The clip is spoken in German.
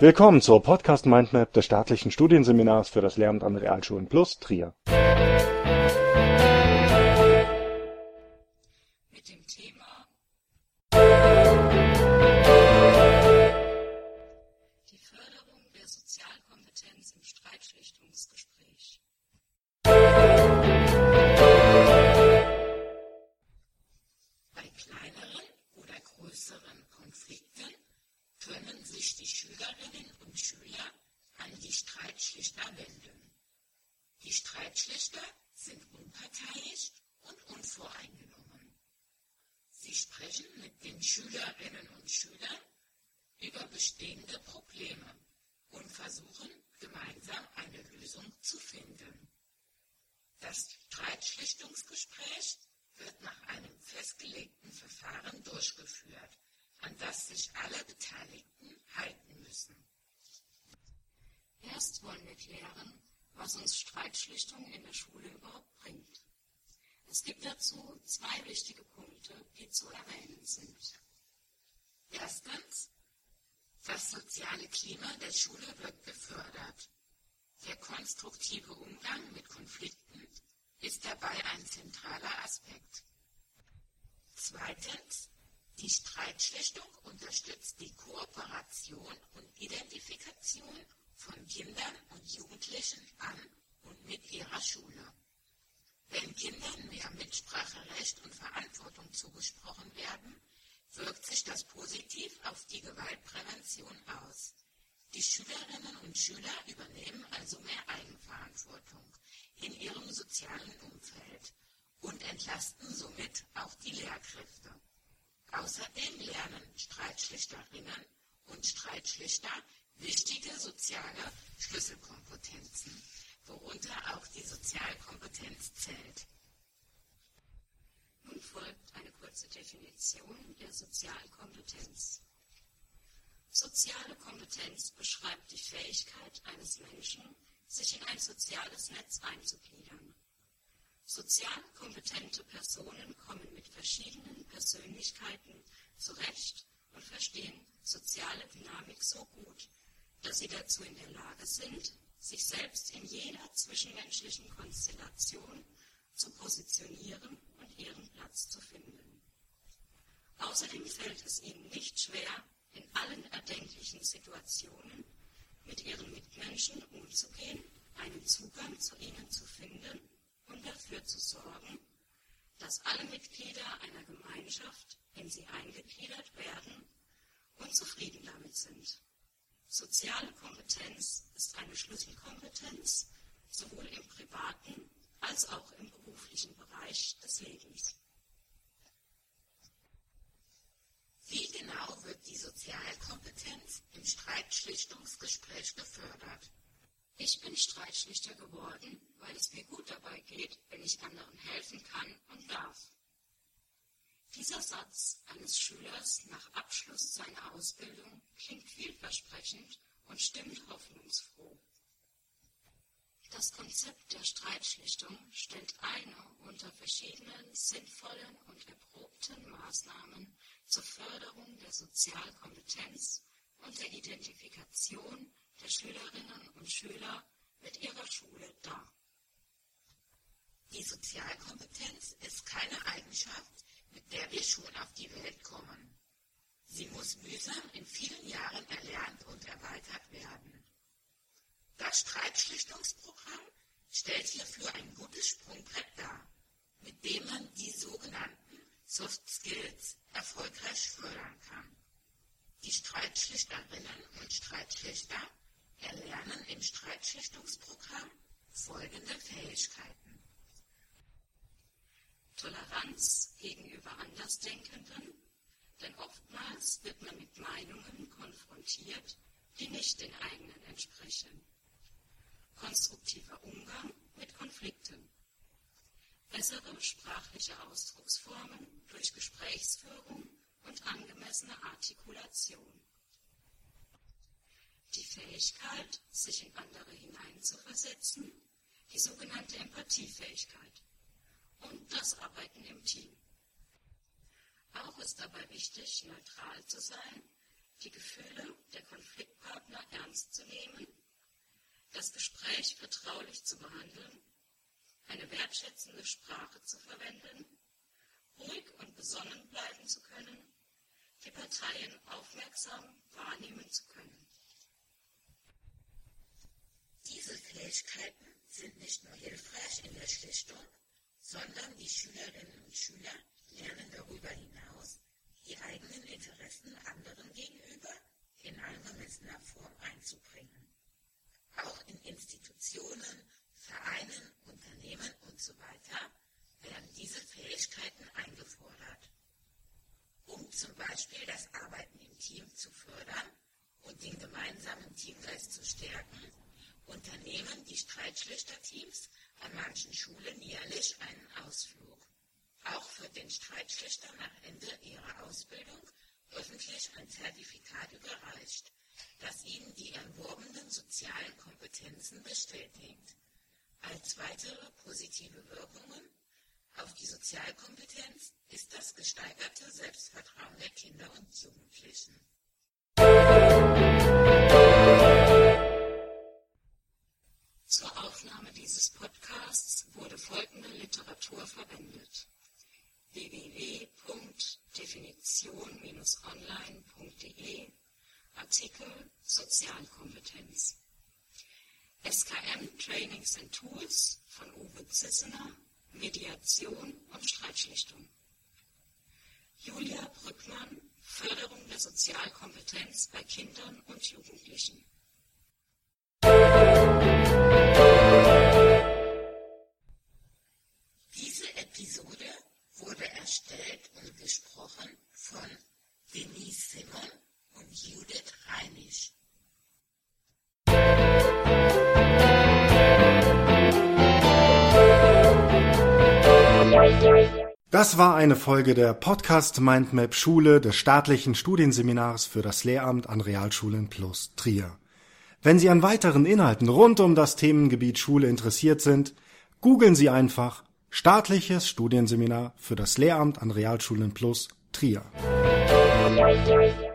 Willkommen zur Podcast Mindmap des staatlichen Studienseminars für das Lehramt an Realschulen Plus Trier. Schülerinnen und Schüler an die Streitschlichter wenden. Die Streitschlichter sind unparteiisch und unvoreingenommen. Sie sprechen mit den Schülerinnen und Schülern über bestehende Probleme und versuchen gemeinsam eine Lösung zu finden. Das Streitschlichtungsgespräch wird nach einem festgelegten Verfahren durchgeführt, an das sich alle Beteiligten halten müssen. Erst wollen wir klären, was uns Streitschlichtung in der Schule überhaupt bringt. Es gibt dazu zwei wichtige Punkte, die zu erwähnen sind. Erstens, das soziale Klima der Schule wird gefördert. Der konstruktive Umgang mit Konflikten ist dabei ein zentraler Aspekt. Zweitens, die Streitschlichtung unterstützt die Kooperation und Identifikation von Kindern und Jugendlichen an und mit ihrer Schule. Wenn Kindern mehr Mitspracherecht und Verantwortung zugesprochen werden, wirkt sich das positiv auf die Gewaltprävention aus. Die Schülerinnen und Schüler übernehmen also mehr Eigenverantwortung in ihrem sozialen Umfeld und entlasten somit auch die Lehrkräfte. Außerdem lernen Streitschlichterinnen und Streitschlichter wichtige soziale Schlüsselkompetenzen, worunter auch die Sozialkompetenz zählt. Nun folgt eine kurze Definition der Sozialkompetenz. Soziale Kompetenz beschreibt die Fähigkeit eines Menschen, sich in ein soziales Netz einzugliedern. Sozial kompetente Personen kommen mit verschiedenen Persönlichkeiten zurecht und verstehen soziale Dynamik so gut, dass sie dazu in der Lage sind, sich selbst in jeder zwischenmenschlichen Konstellation zu positionieren und ihren Platz zu finden. Außerdem fällt es ihnen nicht schwer, in allen erdenklichen Situationen mit ihren Mitmenschen umzugehen, einen Zugang zu ihnen zu finden und dafür zu sorgen, dass alle Mitglieder einer Gemeinschaft, in sie eingegliedert werden und zufrieden damit sind. Soziale Kompetenz ist eine Schlüsselkompetenz sowohl im privaten als auch im beruflichen Bereich des Lebens. Wie genau wird die Sozialkompetenz im Streitschlichtungsgespräch gefördert? Ich bin Streitschlichter geworden, weil es mir gut dabei geht, wenn ich anderen helfen kann und darf. Dieser Satz eines Schülers nach Abschluss seiner Ausbildung klingt vielversprechend und stimmt hoffnungsfroh. Das Konzept der Streitschlichtung stellt eine unter verschiedenen sinnvollen und erprobten Maßnahmen zur Förderung der Sozialkompetenz und der Identifikation der Schülerinnen und Schüler mit ihrer Schule dar. Die Sozialkompetenz ist keine Eigenschaft, mit der wir schon auf die Welt kommen. Sie muss mühsam in vielen Jahren erlernt und erweitert werden. Das Streitschlichtungsprogramm stellt hierfür ein gutes Sprungbrett dar, mit dem man die sogenannten Soft Skills erfolgreich fördern kann. Die Streitschlichterinnen und Streitschlichter erlernen im Streitschlichtungsprogramm folgende Fähigkeiten. Toleranz gegenüber Andersdenkenden, denn oftmals wird man mit Meinungen konfrontiert, die nicht den eigenen entsprechen. Konstruktiver Umgang mit Konflikten. Bessere sprachliche Ausdrucksformen durch Gesprächsführung und angemessene Artikulation. Die Fähigkeit, sich in andere hineinzuversetzen, die sogenannte Empathiefähigkeit und das Arbeiten im Team. Auch ist dabei wichtig, neutral zu sein, die Gefühle der Konfliktpartner ernst zu nehmen, das Gespräch vertraulich zu behandeln, eine wertschätzende Sprache zu verwenden, ruhig und besonnen bleiben zu können, die Parteien aufmerksam wahrnehmen zu können. Diese Fähigkeiten sind nicht nur hilfreich in der Schlichtung, sondern die Schülerinnen und Schüler lernen darüber hinaus, die eigenen Interessen anderen gegenüber in angemessener Form einzubringen. Auch in Institutionen, Vereinen, Unternehmen usw. So werden diese Fähigkeiten eingefordert. Um zum Beispiel das Arbeiten im Team zu fördern und den gemeinsamen Teamgeist zu stärken, unternehmen die Streitschlichterteams an manchen Schulen jährlich einen Ausflug. Auch wird den Streitschlichtern nach Ende ihrer Ausbildung öffentlich ein Zertifikat überreicht, das ihnen die erworbenen sozialen Kompetenzen bestätigt. Als weitere positive Wirkungen auf die Sozialkompetenz ist das gesteigerte Selbstvertrauen der Kinder und Jugendlichen. Dieses Podcasts wurde folgende Literatur verwendet: www.definition-online.de Artikel Sozialkompetenz. SKM Trainings and Tools von Uwe Zissener Mediation und Streitschlichtung. Julia Brückmann Förderung der Sozialkompetenz bei Kindern und Jugendlichen Das war eine Folge der Podcast Mindmap Schule des staatlichen Studienseminars für das Lehramt an Realschulen plus Trier. Wenn Sie an weiteren Inhalten rund um das Themengebiet Schule interessiert sind, googeln Sie einfach Staatliches Studienseminar für das Lehramt an Realschulen Plus Trier